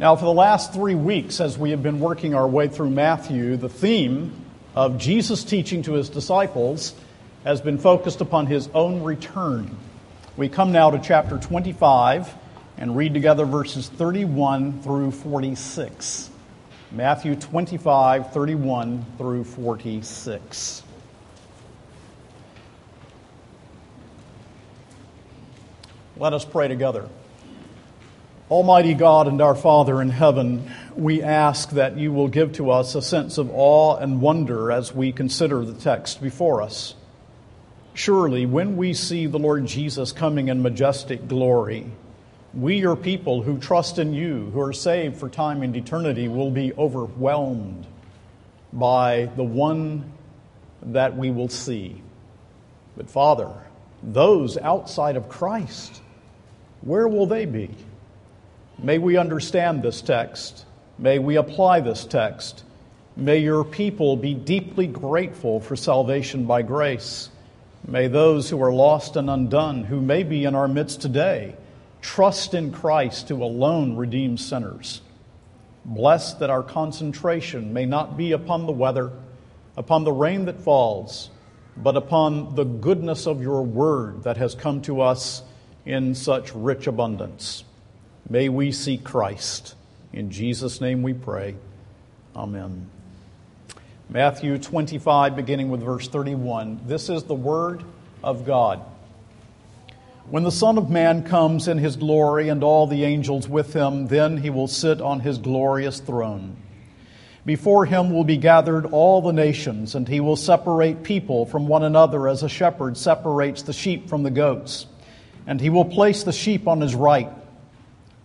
Now, for the last three weeks, as we have been working our way through Matthew, the theme of Jesus' teaching to his disciples has been focused upon his own return. We come now to chapter 25 and read together verses 31 through 46. Matthew 25, 31 through 46. Let us pray together. Almighty God and our Father in heaven, we ask that you will give to us a sense of awe and wonder as we consider the text before us. Surely, when we see the Lord Jesus coming in majestic glory, we, your people who trust in you, who are saved for time and eternity, will be overwhelmed by the one that we will see. But, Father, those outside of Christ, where will they be? May we understand this text. May we apply this text. May your people be deeply grateful for salvation by grace. May those who are lost and undone, who may be in our midst today, trust in Christ who alone redeems sinners. Bless that our concentration may not be upon the weather, upon the rain that falls, but upon the goodness of your word that has come to us in such rich abundance. May we see Christ. In Jesus' name we pray. Amen. Matthew 25, beginning with verse 31. This is the word of God. When the Son of Man comes in his glory and all the angels with him, then he will sit on his glorious throne. Before him will be gathered all the nations, and he will separate people from one another as a shepherd separates the sheep from the goats. And he will place the sheep on his right,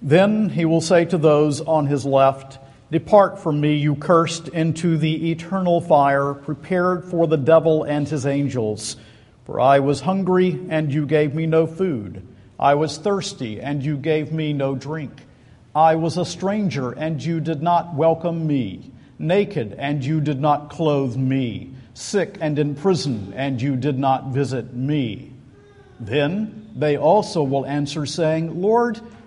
Then he will say to those on his left, Depart from me, you cursed, into the eternal fire prepared for the devil and his angels. For I was hungry, and you gave me no food. I was thirsty, and you gave me no drink. I was a stranger, and you did not welcome me. Naked, and you did not clothe me. Sick and in prison, and you did not visit me. Then they also will answer, saying, Lord,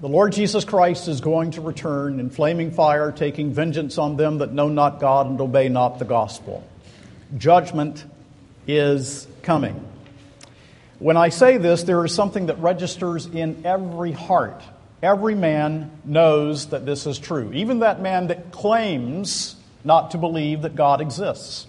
The Lord Jesus Christ is going to return in flaming fire, taking vengeance on them that know not God and obey not the gospel. Judgment is coming. When I say this, there is something that registers in every heart. Every man knows that this is true, even that man that claims not to believe that God exists.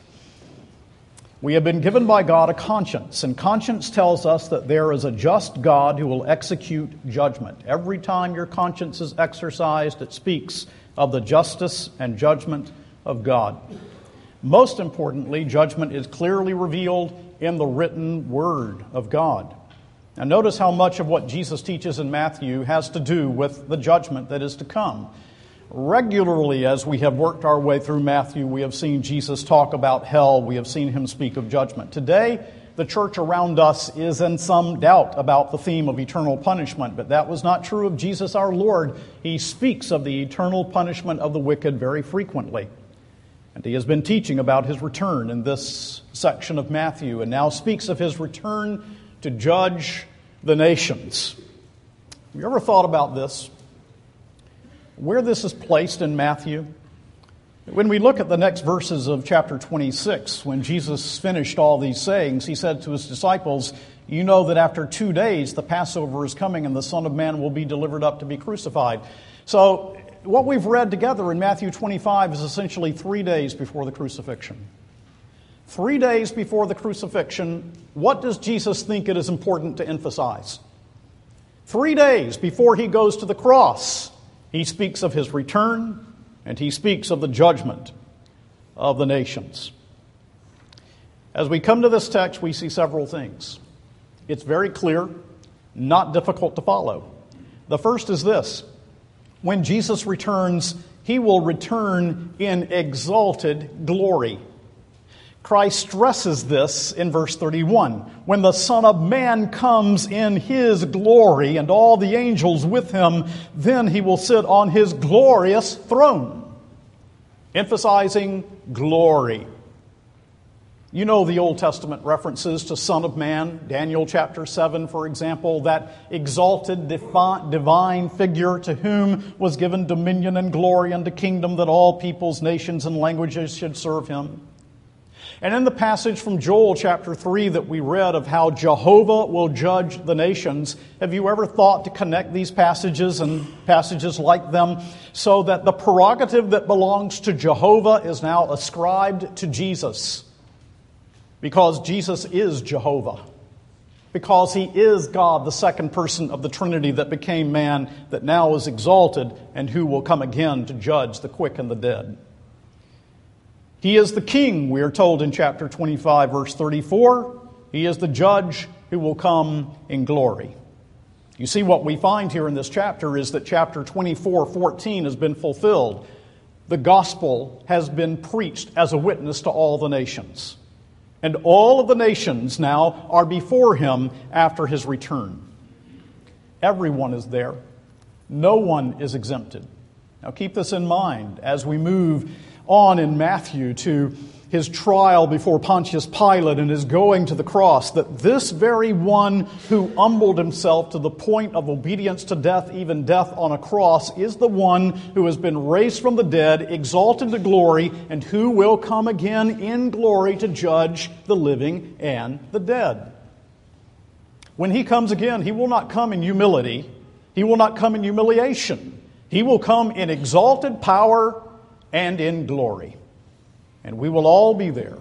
We have been given by God a conscience, and conscience tells us that there is a just God who will execute judgment. Every time your conscience is exercised, it speaks of the justice and judgment of God. Most importantly, judgment is clearly revealed in the written word of God. Now, notice how much of what Jesus teaches in Matthew has to do with the judgment that is to come. Regularly, as we have worked our way through Matthew, we have seen Jesus talk about hell. We have seen him speak of judgment. Today, the church around us is in some doubt about the theme of eternal punishment, but that was not true of Jesus our Lord. He speaks of the eternal punishment of the wicked very frequently. And he has been teaching about his return in this section of Matthew, and now speaks of his return to judge the nations. Have you ever thought about this? Where this is placed in Matthew? When we look at the next verses of chapter 26, when Jesus finished all these sayings, he said to his disciples, You know that after two days the Passover is coming and the Son of Man will be delivered up to be crucified. So, what we've read together in Matthew 25 is essentially three days before the crucifixion. Three days before the crucifixion, what does Jesus think it is important to emphasize? Three days before he goes to the cross, he speaks of his return, and he speaks of the judgment of the nations. As we come to this text, we see several things. It's very clear, not difficult to follow. The first is this when Jesus returns, he will return in exalted glory. Christ stresses this in verse 31. When the Son of Man comes in his glory and all the angels with him, then he will sit on his glorious throne. Emphasizing glory. You know the Old Testament references to Son of Man, Daniel chapter 7, for example, that exalted divine figure to whom was given dominion and glory and a kingdom that all peoples, nations, and languages should serve him. And in the passage from Joel chapter 3 that we read of how Jehovah will judge the nations, have you ever thought to connect these passages and passages like them so that the prerogative that belongs to Jehovah is now ascribed to Jesus? Because Jesus is Jehovah. Because he is God, the second person of the Trinity that became man, that now is exalted, and who will come again to judge the quick and the dead. He is the king, we are told in chapter 25, verse 34. He is the judge who will come in glory. You see, what we find here in this chapter is that chapter 24, 14 has been fulfilled. The gospel has been preached as a witness to all the nations. And all of the nations now are before him after his return. Everyone is there, no one is exempted. Now keep this in mind as we move on in Matthew to his trial before Pontius Pilate and his going to the cross, that this very one who humbled himself to the point of obedience to death, even death on a cross, is the one who has been raised from the dead, exalted to glory, and who will come again in glory to judge the living and the dead. When he comes again, he will not come in humility, he will not come in humiliation. He will come in exalted power and in glory. And we will all be there.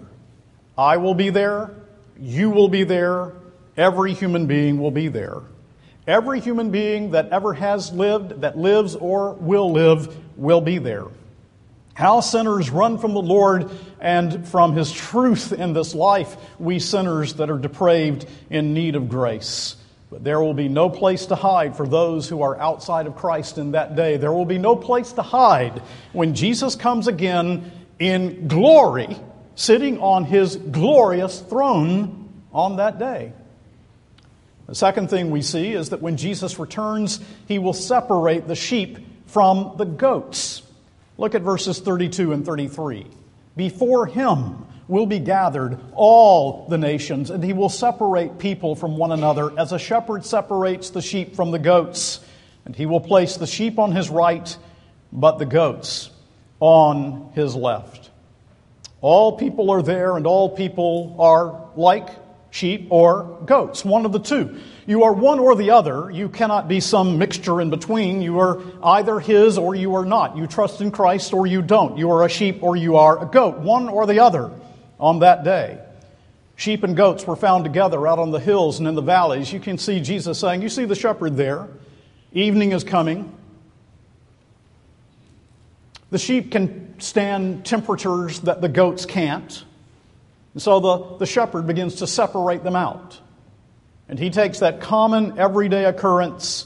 I will be there. You will be there. Every human being will be there. Every human being that ever has lived, that lives, or will live will be there. How sinners run from the Lord and from His truth in this life, we sinners that are depraved in need of grace. But there will be no place to hide for those who are outside of Christ in that day. There will be no place to hide when Jesus comes again in glory, sitting on his glorious throne on that day. The second thing we see is that when Jesus returns, he will separate the sheep from the goats. Look at verses 32 and 33. Before him, will be gathered, all the nations, and he will separate people from one another as a shepherd separates the sheep from the goats. And he will place the sheep on his right, but the goats on his left. All people are there, and all people are like sheep or goats, one of the two. You are one or the other. You cannot be some mixture in between. You are either his or you are not. You trust in Christ or you don't. You are a sheep or you are a goat, one or the other on that day. Sheep and goats were found together out on the hills and in the valleys. You can see Jesus saying, You see the shepherd there. Evening is coming. The sheep can stand temperatures that the goats can't. And so the, the shepherd begins to separate them out. And he takes that common everyday occurrence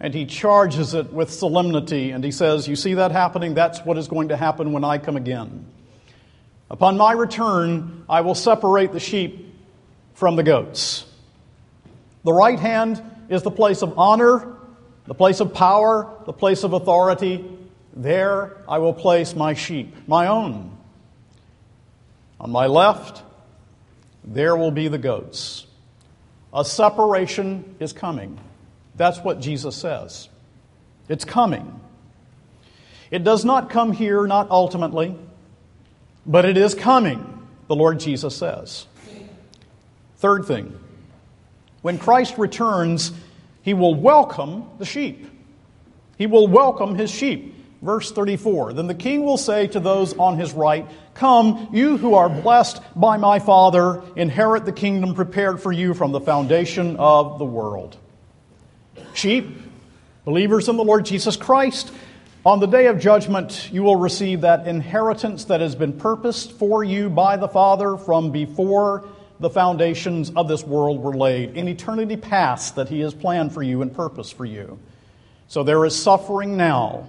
and he charges it with solemnity. And he says, You see that happening? That's what is going to happen when I come again. Upon my return, I will separate the sheep from the goats. The right hand is the place of honor, the place of power, the place of authority. There I will place my sheep, my own. On my left, there will be the goats. A separation is coming. That's what Jesus says. It's coming. It does not come here, not ultimately, but it is coming, the Lord Jesus says. Third thing, when Christ returns, he will welcome the sheep. He will welcome his sheep. Verse 34 Then the king will say to those on his right, Come, you who are blessed by my Father, inherit the kingdom prepared for you from the foundation of the world. Sheep, believers in the Lord Jesus Christ, on the day of judgment, you will receive that inheritance that has been purposed for you by the Father from before the foundations of this world were laid, in eternity past that He has planned for you and purposed for you. So there is suffering now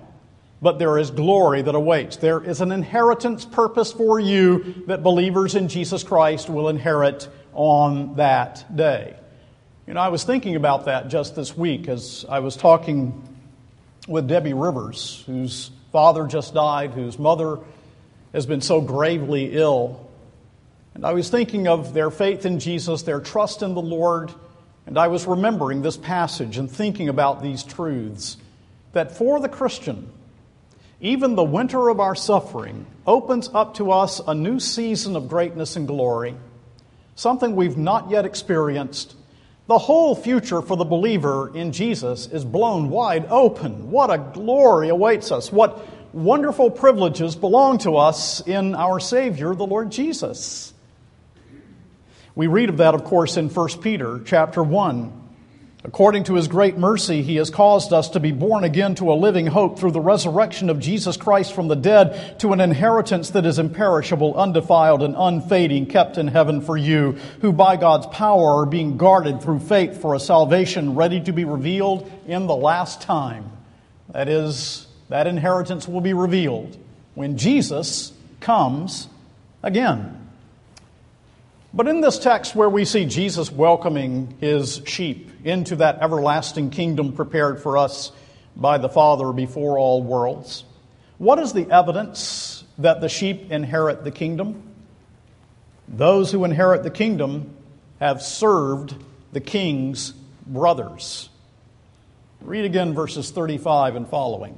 but there is glory that awaits. There is an inheritance purpose for you that believers in Jesus Christ will inherit on that day. You know, I was thinking about that just this week as I was talking with Debbie Rivers, whose father just died, whose mother has been so gravely ill. And I was thinking of their faith in Jesus, their trust in the Lord, and I was remembering this passage and thinking about these truths that for the Christian, even the winter of our suffering opens up to us a new season of greatness and glory, something we've not yet experienced. The whole future for the believer in Jesus is blown wide open. What a glory awaits us. What wonderful privileges belong to us in our Savior, the Lord Jesus. We read of that, of course, in 1 Peter chapter 1. According to his great mercy, he has caused us to be born again to a living hope through the resurrection of Jesus Christ from the dead to an inheritance that is imperishable, undefiled, and unfading, kept in heaven for you, who by God's power are being guarded through faith for a salvation ready to be revealed in the last time. That is, that inheritance will be revealed when Jesus comes again. But in this text, where we see Jesus welcoming his sheep into that everlasting kingdom prepared for us by the Father before all worlds, what is the evidence that the sheep inherit the kingdom? Those who inherit the kingdom have served the king's brothers. Read again verses 35 and following.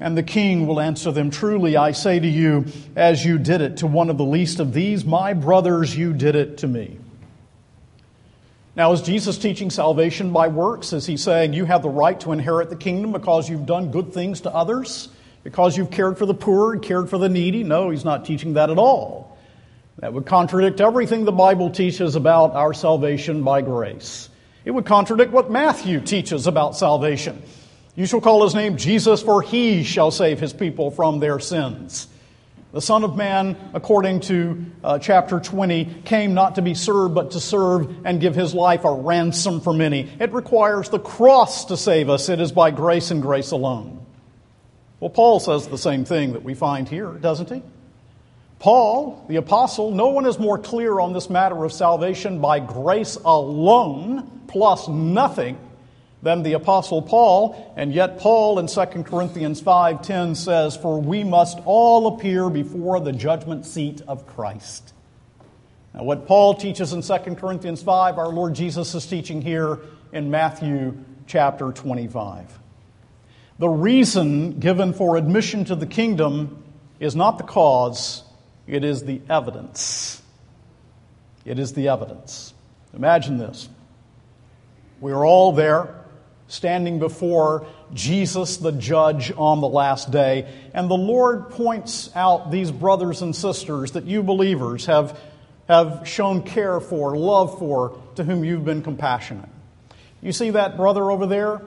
And the king will answer them, Truly I say to you, as you did it to one of the least of these, my brothers, you did it to me. Now, is Jesus teaching salvation by works? Is he saying you have the right to inherit the kingdom because you've done good things to others? Because you've cared for the poor and cared for the needy? No, he's not teaching that at all. That would contradict everything the Bible teaches about our salvation by grace. It would contradict what Matthew teaches about salvation. You shall call his name Jesus, for he shall save his people from their sins. The Son of Man, according to uh, chapter 20, came not to be served, but to serve and give his life a ransom for many. It requires the cross to save us. It is by grace and grace alone. Well, Paul says the same thing that we find here, doesn't he? Paul, the apostle, no one is more clear on this matter of salvation by grace alone, plus nothing, than the apostle Paul, and yet Paul in 2 Corinthians 5:10 says, "For we must all appear before the judgment seat of Christ." Now what Paul teaches in 2 Corinthians 5, our Lord Jesus is teaching here in Matthew chapter 25. The reason given for admission to the kingdom is not the cause, it is the evidence. It is the evidence. Imagine this. We are all there standing before Jesus, the judge, on the last day. And the Lord points out these brothers and sisters that you believers have have shown care for, love for, to whom you've been compassionate. You see that brother over there?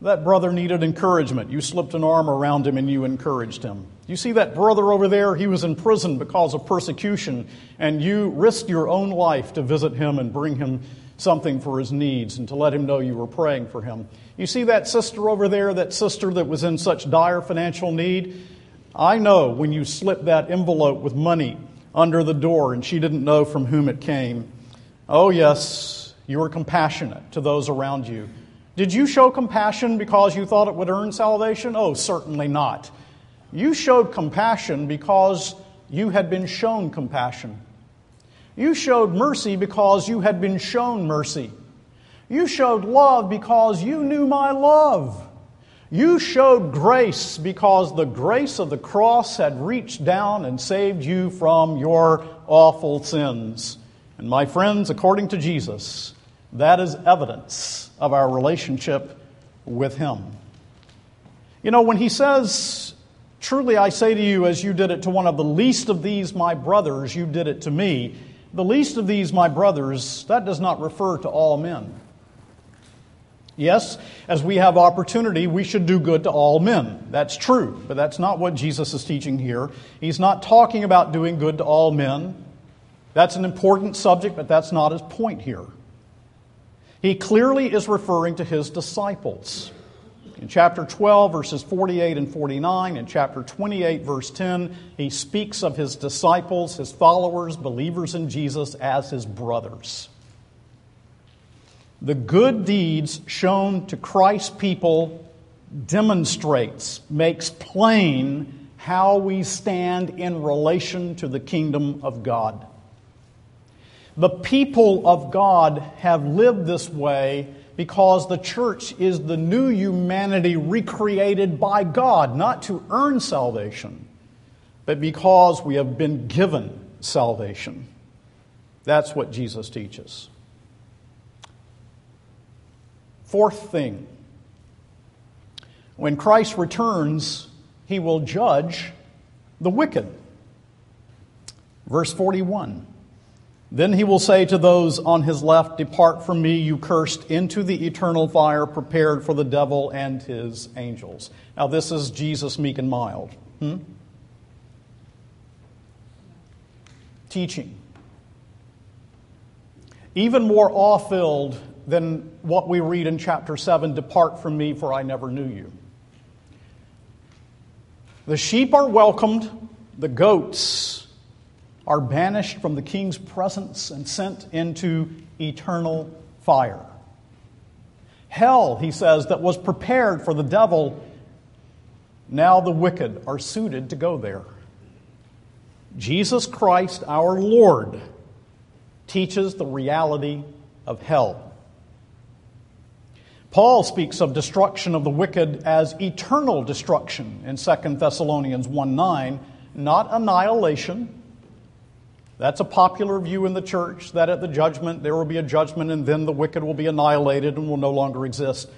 That brother needed encouragement. You slipped an arm around him and you encouraged him. You see that brother over there? He was in prison because of persecution, and you risked your own life to visit him and bring him something for his needs and to let him know you were praying for him. You see that sister over there, that sister that was in such dire financial need? I know when you slipped that envelope with money under the door and she didn't know from whom it came. Oh, yes, you were compassionate to those around you. Did you show compassion because you thought it would earn salvation? Oh, certainly not. You showed compassion because you had been shown compassion. You showed mercy because you had been shown mercy. You showed love because you knew my love. You showed grace because the grace of the cross had reached down and saved you from your awful sins. And my friends, according to Jesus, that is evidence of our relationship with Him. You know, when He says, Truly I say to you, as you did it to one of the least of these my brothers, you did it to me. The least of these my brothers, that does not refer to all men. Yes, as we have opportunity, we should do good to all men. That's true, but that's not what Jesus is teaching here. He's not talking about doing good to all men. That's an important subject, but that's not his point here. He clearly is referring to his disciples. In chapter 12, verses 48 and 49, in chapter 28, verse 10, he speaks of his disciples, his followers, believers in Jesus, as his brothers. The good deeds shown to Christ's people demonstrates, makes plain how we stand in relation to the kingdom of God. The people of God have lived this way because the church is the new humanity recreated by God, not to earn salvation, but because we have been given salvation. That's what Jesus teaches. Fourth thing when Christ returns, he will judge the wicked. Verse 41. Then he will say to those on his left, Depart from me, you cursed, into the eternal fire prepared for the devil and his angels. Now, this is Jesus meek and mild. Hmm? Teaching. Even more awe filled than what we read in chapter 7 Depart from me, for I never knew you. The sheep are welcomed, the goats are banished from the king's presence and sent into eternal fire. Hell, he says, that was prepared for the devil, now the wicked are suited to go there. Jesus Christ, our Lord, teaches the reality of hell. Paul speaks of destruction of the wicked as eternal destruction in 2 Thessalonians 1 9, not annihilation, that's a popular view in the church that at the judgment there will be a judgment and then the wicked will be annihilated and will no longer exist.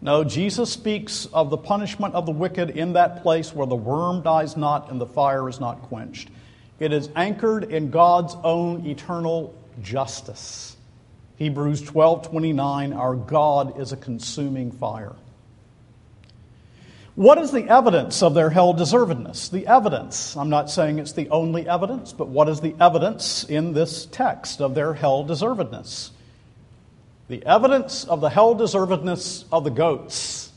No, Jesus speaks of the punishment of the wicked in that place where the worm dies not and the fire is not quenched. It is anchored in God's own eternal justice. Hebrews 12:29 Our God is a consuming fire. What is the evidence of their hell deservedness? The evidence, I'm not saying it's the only evidence, but what is the evidence in this text of their hell deservedness? The evidence of the hell deservedness of the goats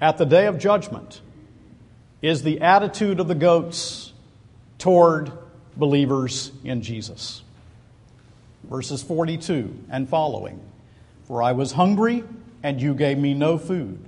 at the day of judgment is the attitude of the goats toward believers in Jesus. Verses 42 and following For I was hungry, and you gave me no food.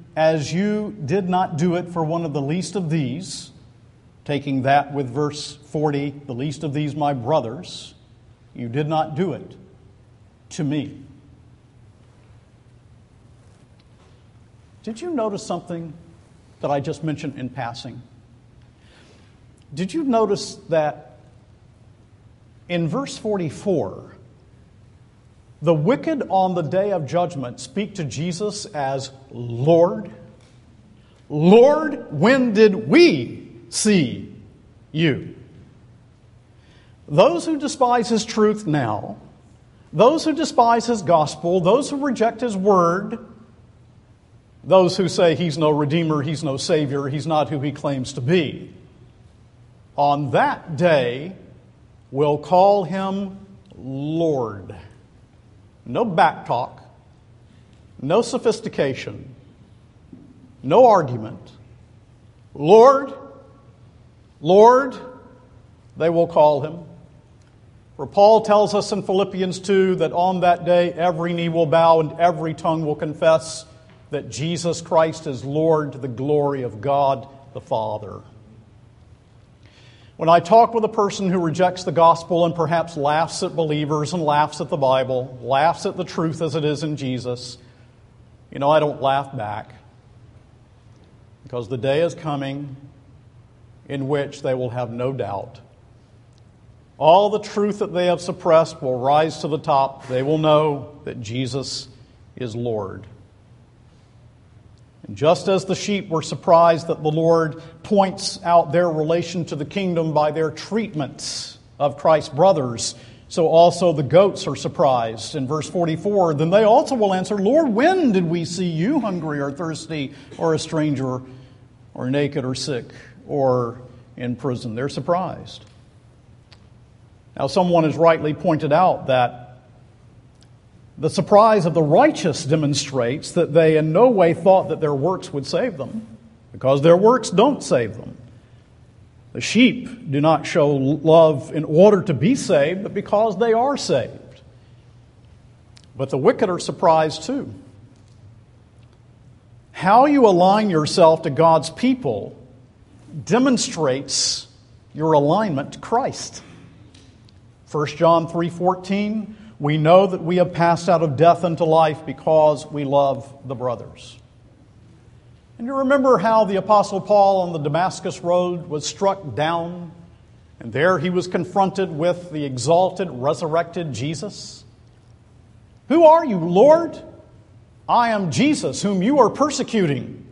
as you did not do it for one of the least of these, taking that with verse 40, the least of these, my brothers, you did not do it to me. Did you notice something that I just mentioned in passing? Did you notice that in verse 44, the wicked on the day of judgment speak to Jesus as Lord? Lord, when did we see you? Those who despise his truth now, those who despise his gospel, those who reject his word, those who say he's no redeemer, he's no savior, he's not who he claims to be, on that day will call him Lord. No back talk, no sophistication, no argument. Lord, Lord, they will call him. For Paul tells us in Philippians 2 that on that day every knee will bow and every tongue will confess that Jesus Christ is Lord to the glory of God the Father. When I talk with a person who rejects the gospel and perhaps laughs at believers and laughs at the Bible, laughs at the truth as it is in Jesus, you know, I don't laugh back. Because the day is coming in which they will have no doubt. All the truth that they have suppressed will rise to the top. They will know that Jesus is Lord. Just as the sheep were surprised that the Lord points out their relation to the kingdom by their treatments of Christ's brothers, so also the goats are surprised. In verse 44, then they also will answer, Lord, when did we see you hungry or thirsty or a stranger or naked or sick or in prison? They're surprised. Now, someone has rightly pointed out that the surprise of the righteous demonstrates that they in no way thought that their works would save them, because their works don't save them. The sheep do not show love in order to be saved, but because they are saved. But the wicked are surprised too. How you align yourself to God's people demonstrates your alignment to Christ. 1 John 3:14 we know that we have passed out of death into life because we love the brothers. And you remember how the Apostle Paul on the Damascus Road was struck down, and there he was confronted with the exalted, resurrected Jesus? Who are you, Lord? I am Jesus, whom you are persecuting.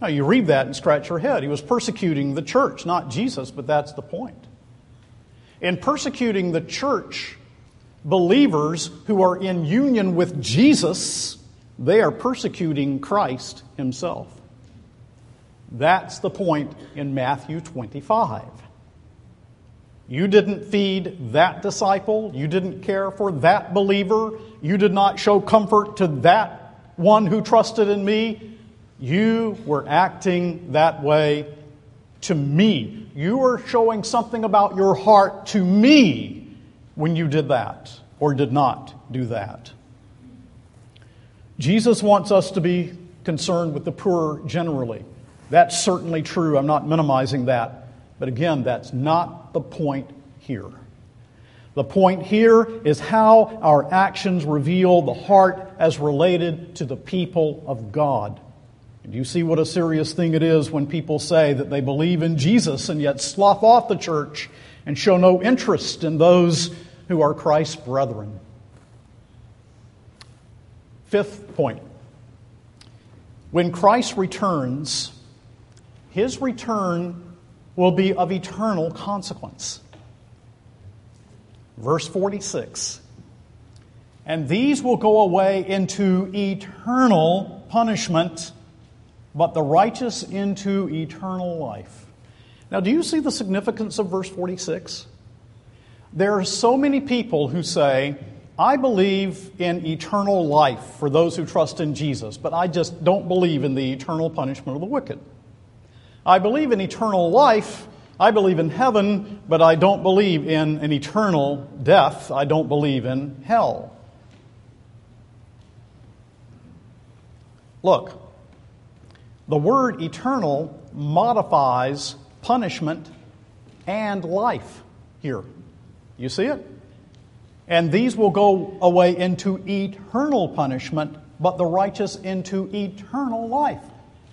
Now, you read that and scratch your head. He was persecuting the church, not Jesus, but that's the point. In persecuting the church, believers who are in union with Jesus, they are persecuting Christ himself. That's the point in Matthew 25. You didn't feed that disciple. You didn't care for that believer. You did not show comfort to that one who trusted in me. You were acting that way to me. You were showing something about your heart to me when you did that or did not do that. Jesus wants us to be concerned with the poor generally. That's certainly true. I'm not minimizing that. But again, that's not the point here. The point here is how our actions reveal the heart as related to the people of God. Do you see what a serious thing it is when people say that they believe in Jesus and yet slough off the church and show no interest in those who are Christ's brethren. Fifth point when Christ returns, his return will be of eternal consequence. Verse 46 And these will go away into eternal punishment, but the righteous into eternal life. Now, do you see the significance of verse 46? There are so many people who say, I believe in eternal life for those who trust in Jesus, but I just don't believe in the eternal punishment of the wicked. I believe in eternal life. I believe in heaven, but I don't believe in an eternal death. I don't believe in hell. Look, the word eternal modifies punishment and life here. You see it? And these will go away into eternal punishment, but the righteous into eternal life.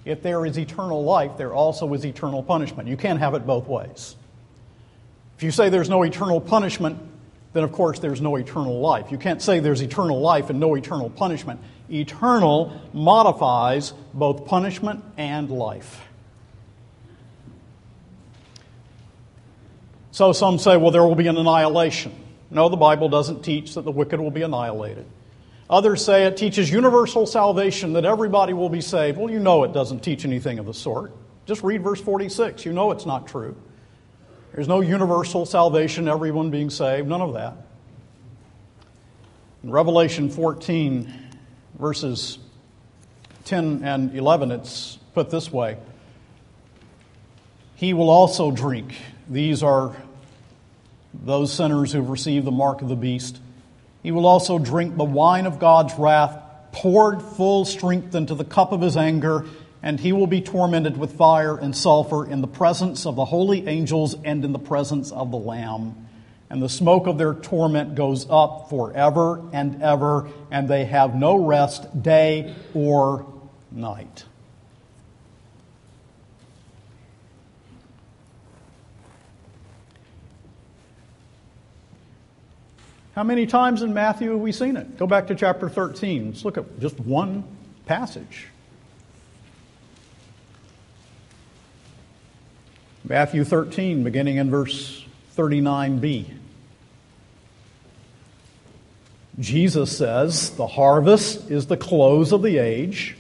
If there is eternal life, there also is eternal punishment. You can't have it both ways. If you say there's no eternal punishment, then of course there's no eternal life. You can't say there's eternal life and no eternal punishment. Eternal modifies both punishment and life. So some say, well, there will be an annihilation. No, the Bible doesn't teach that the wicked will be annihilated. Others say it teaches universal salvation, that everybody will be saved. Well, you know it doesn't teach anything of the sort. Just read verse 46. You know it's not true. There's no universal salvation, everyone being saved, none of that. In Revelation 14, verses 10 and 11, it's put this way He will also drink. These are those sinners who've received the mark of the beast. He will also drink the wine of God's wrath, poured full strength into the cup of his anger, and he will be tormented with fire and sulfur in the presence of the holy angels and in the presence of the Lamb. And the smoke of their torment goes up forever and ever, and they have no rest day or night. How many times in Matthew have we seen it? Go back to chapter 13. Let's look at just one passage. Matthew 13, beginning in verse 39b. Jesus says, The harvest is the close of the age.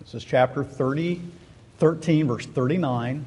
This is chapter 30, 13, verse 39.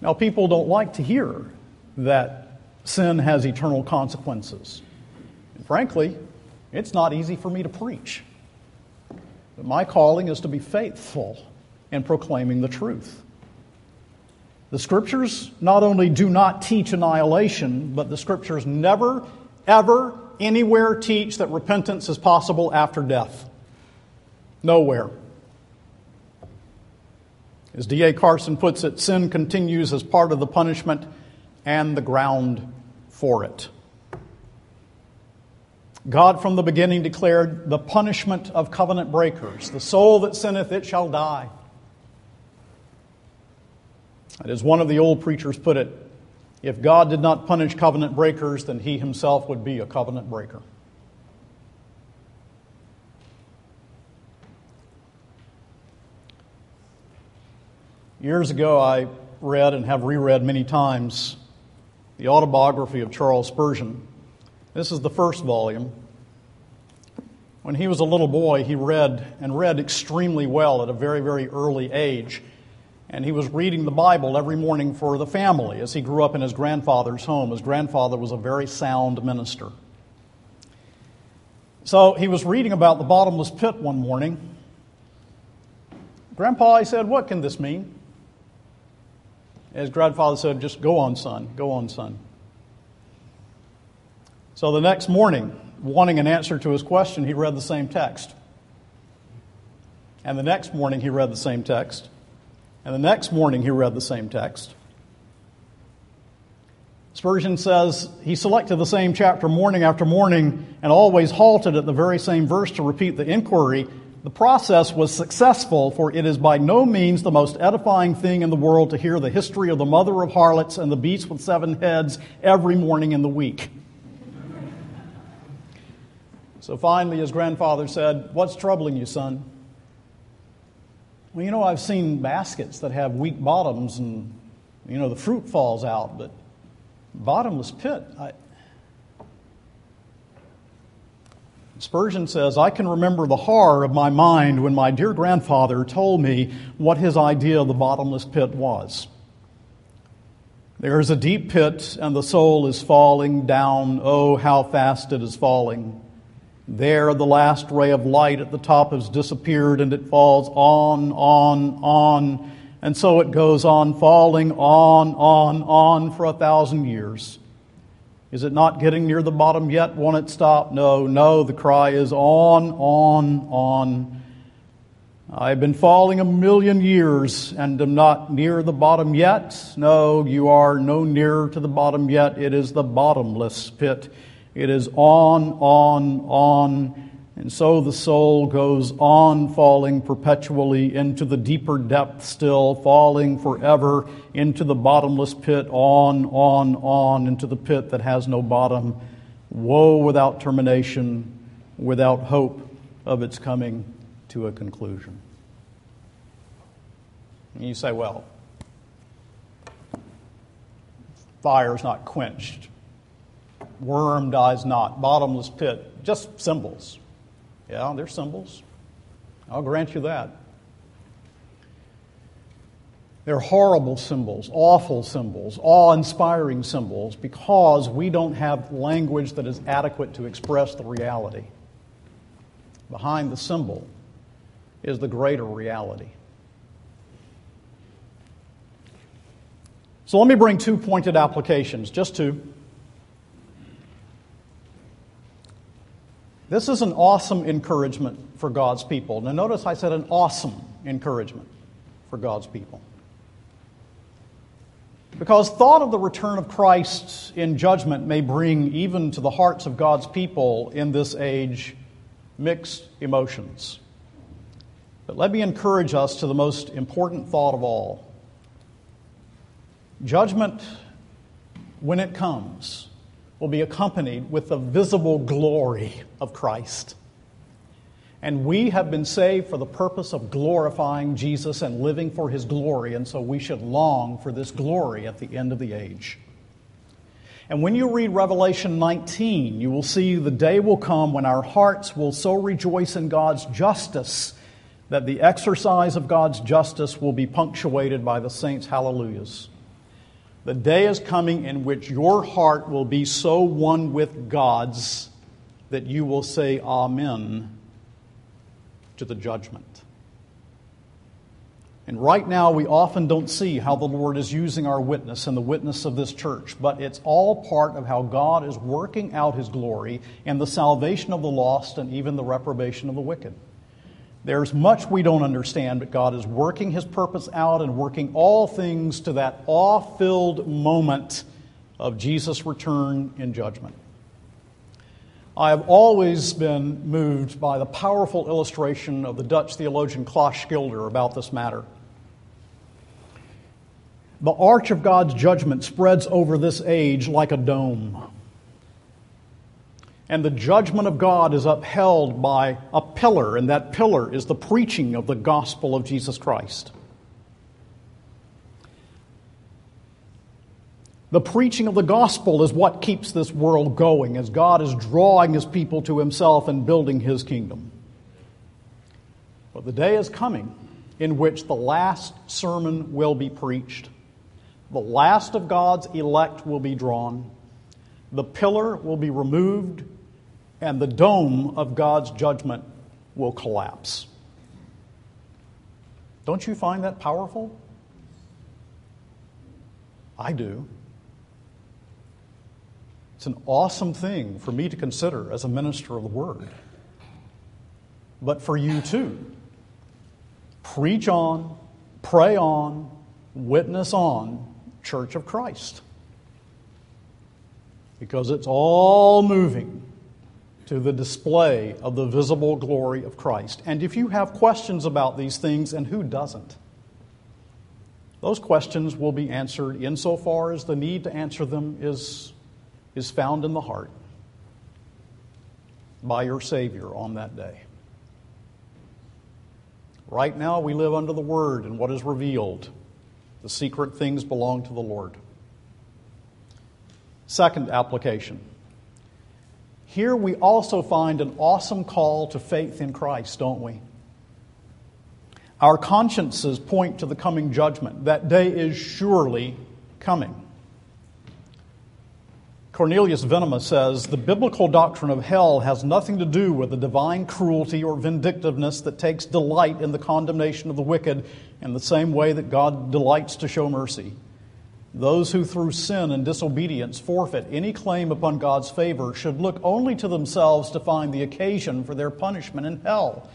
Now, people don't like to hear that sin has eternal consequences. And frankly, it's not easy for me to preach. But my calling is to be faithful in proclaiming the truth. The scriptures not only do not teach annihilation, but the scriptures never, ever, anywhere teach that repentance is possible after death. Nowhere. As D.A. Carson puts it, sin continues as part of the punishment and the ground for it. God from the beginning declared the punishment of covenant breakers. The soul that sinneth, it shall die. And as one of the old preachers put it, if God did not punish covenant breakers, then he himself would be a covenant breaker. Years ago, I read and have reread many times the autobiography of Charles Spurgeon. This is the first volume. When he was a little boy, he read and read extremely well at a very, very early age. And he was reading the Bible every morning for the family as he grew up in his grandfather's home. His grandfather was a very sound minister. So he was reading about the bottomless pit one morning. Grandpa, he said, What can this mean? His grandfather said, Just go on, son, go on, son. So the next morning, wanting an answer to his question, he read the same text. And the next morning, he read the same text. And the next morning, he read the same text. Spurgeon says he selected the same chapter morning after morning and always halted at the very same verse to repeat the inquiry the process was successful, for it is by no means the most edifying thing in the world to hear the history of the mother of harlots and the beast with seven heads every morning in the week. So finally, his grandfather said, What's troubling you, son? Well, you know, I've seen baskets that have weak bottoms and, you know, the fruit falls out, but bottomless pit, I, Spurgeon says, I can remember the horror of my mind when my dear grandfather told me what his idea of the bottomless pit was. There is a deep pit, and the soul is falling down. Oh, how fast it is falling. There, the last ray of light at the top has disappeared and it falls on, on, on. And so it goes on falling on, on, on for a thousand years. Is it not getting near the bottom yet? Won't it stop? No, no. The cry is on, on, on. I've been falling a million years and am not near the bottom yet. No, you are no nearer to the bottom yet. It is the bottomless pit. It is on, on, on. And so the soul goes on falling perpetually into the deeper depth still, falling forever into the bottomless pit, on, on, on, into the pit that has no bottom. Woe without termination, without hope of its coming to a conclusion. And you say, well, fire is not quenched, worm dies not, bottomless pit, just symbols. Yeah, they're symbols. I'll grant you that. They're horrible symbols, awful symbols, awe inspiring symbols because we don't have language that is adequate to express the reality. Behind the symbol is the greater reality. So let me bring two pointed applications, just two. This is an awesome encouragement for God's people. Now, notice I said an awesome encouragement for God's people. Because thought of the return of Christ in judgment may bring, even to the hearts of God's people in this age, mixed emotions. But let me encourage us to the most important thought of all. Judgment, when it comes, will be accompanied with the visible glory of Christ. And we have been saved for the purpose of glorifying Jesus and living for his glory, and so we should long for this glory at the end of the age. And when you read Revelation 19, you will see the day will come when our hearts will so rejoice in God's justice that the exercise of God's justice will be punctuated by the saints' hallelujahs. The day is coming in which your heart will be so one with God's that you will say Amen to the judgment. And right now, we often don't see how the Lord is using our witness and the witness of this church, but it's all part of how God is working out His glory and the salvation of the lost and even the reprobation of the wicked. There's much we don't understand, but God is working His purpose out and working all things to that awe filled moment of Jesus' return in judgment. I have always been moved by the powerful illustration of the Dutch theologian Klaas Schilder about this matter. The arch of God's judgment spreads over this age like a dome and the judgment of God is upheld by a pillar, and that pillar is the preaching of the gospel of Jesus Christ. The preaching of the gospel is what keeps this world going as God is drawing his people to himself and building his kingdom. But the day is coming in which the last sermon will be preached, the last of God's elect will be drawn, the pillar will be removed, and the dome of God's judgment will collapse. Don't you find that powerful? I do. It's an awesome thing for me to consider as a minister of the Word. But for you too. Preach on, pray on, witness on, Church of Christ. Because it's all moving to the display of the visible glory of Christ. And if you have questions about these things, and who doesn't? Those questions will be answered insofar as the need to answer them is, is found in the heart by your Savior on that day. Right now, we live under the Word and what is revealed. The secret things belong to the Lord. Second application here we also find an awesome call to faith in Christ, don't we? Our consciences point to the coming judgment. That day is surely coming. Cornelius Venema says the biblical doctrine of hell has nothing to do with the divine cruelty or vindictiveness that takes delight in the condemnation of the wicked in the same way that God delights to show mercy. Those who through sin and disobedience forfeit any claim upon God's favor should look only to themselves to find the occasion for their punishment in hell.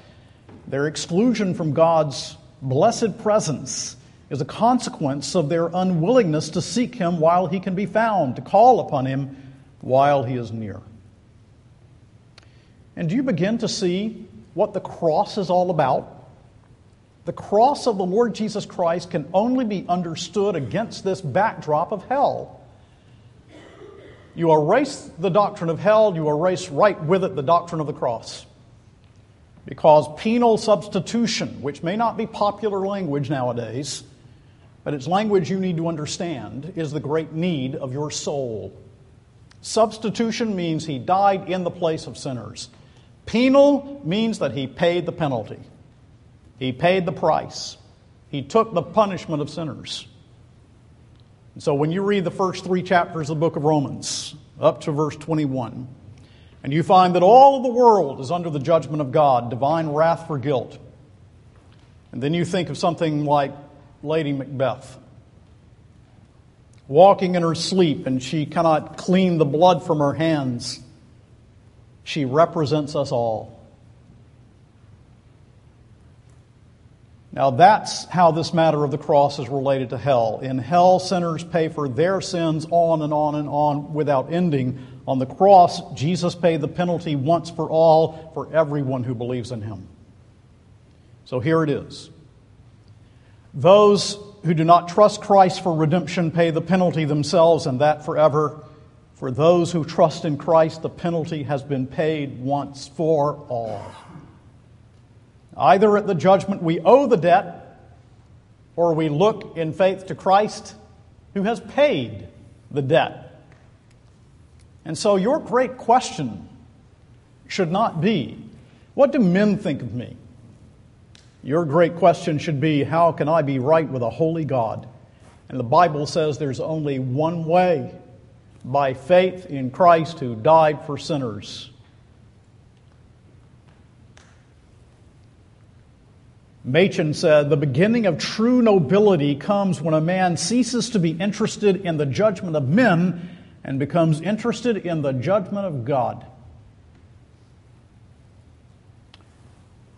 Their exclusion from God's blessed presence is a consequence of their unwillingness to seek Him while He can be found, to call upon Him while He is near. And do you begin to see what the cross is all about? The cross of the Lord Jesus Christ can only be understood against this backdrop of hell. You erase the doctrine of hell, you erase right with it the doctrine of the cross. Because penal substitution, which may not be popular language nowadays, but it's language you need to understand, is the great need of your soul. Substitution means he died in the place of sinners. Penal means that he paid the penalty. He paid the price. He took the punishment of sinners. And so when you read the first three chapters of the book of Romans, up to verse 21, and you find that all of the world is under the judgment of God, divine wrath for guilt, and then you think of something like Lady Macbeth walking in her sleep and she cannot clean the blood from her hands. She represents us all. Now, that's how this matter of the cross is related to hell. In hell, sinners pay for their sins on and on and on without ending. On the cross, Jesus paid the penalty once for all for everyone who believes in him. So here it is. Those who do not trust Christ for redemption pay the penalty themselves, and that forever. For those who trust in Christ, the penalty has been paid once for all. Either at the judgment we owe the debt, or we look in faith to Christ who has paid the debt. And so, your great question should not be, What do men think of me? Your great question should be, How can I be right with a holy God? And the Bible says there's only one way by faith in Christ who died for sinners. Machen said, The beginning of true nobility comes when a man ceases to be interested in the judgment of men and becomes interested in the judgment of God.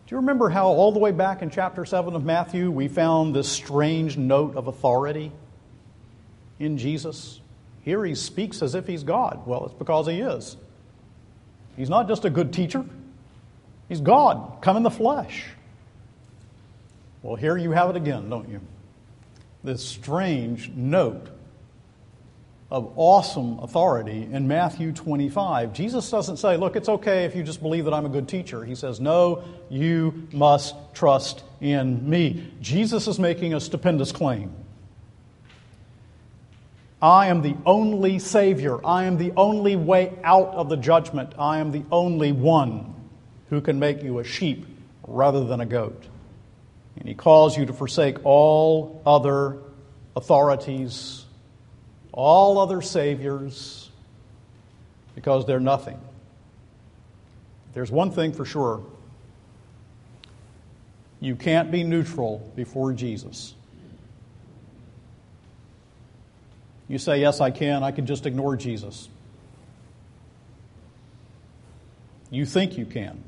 Do you remember how, all the way back in chapter 7 of Matthew, we found this strange note of authority in Jesus? Here he speaks as if he's God. Well, it's because he is. He's not just a good teacher, he's God, come in the flesh. Well, here you have it again, don't you? This strange note of awesome authority in Matthew 25. Jesus doesn't say, Look, it's okay if you just believe that I'm a good teacher. He says, No, you must trust in me. Jesus is making a stupendous claim. I am the only Savior. I am the only way out of the judgment. I am the only one who can make you a sheep rather than a goat. And he calls you to forsake all other authorities, all other saviors, because they're nothing. There's one thing for sure you can't be neutral before Jesus. You say, Yes, I can. I can just ignore Jesus. You think you can.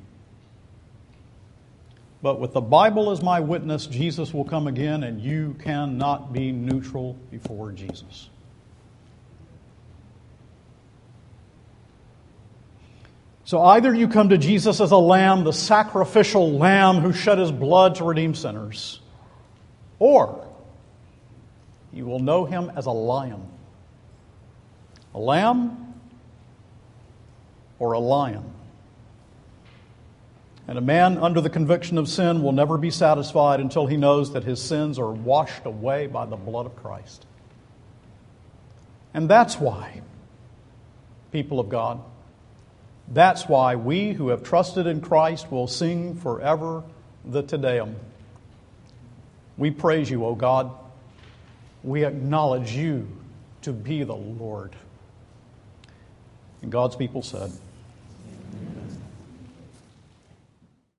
But with the Bible as my witness, Jesus will come again, and you cannot be neutral before Jesus. So either you come to Jesus as a lamb, the sacrificial lamb who shed his blood to redeem sinners, or you will know him as a lion. A lamb or a lion. And a man under the conviction of sin will never be satisfied until he knows that his sins are washed away by the blood of Christ. And that's why, people of God, that's why we who have trusted in Christ will sing forever the Te Deum. We praise you, O God. We acknowledge you to be the Lord. And God's people said,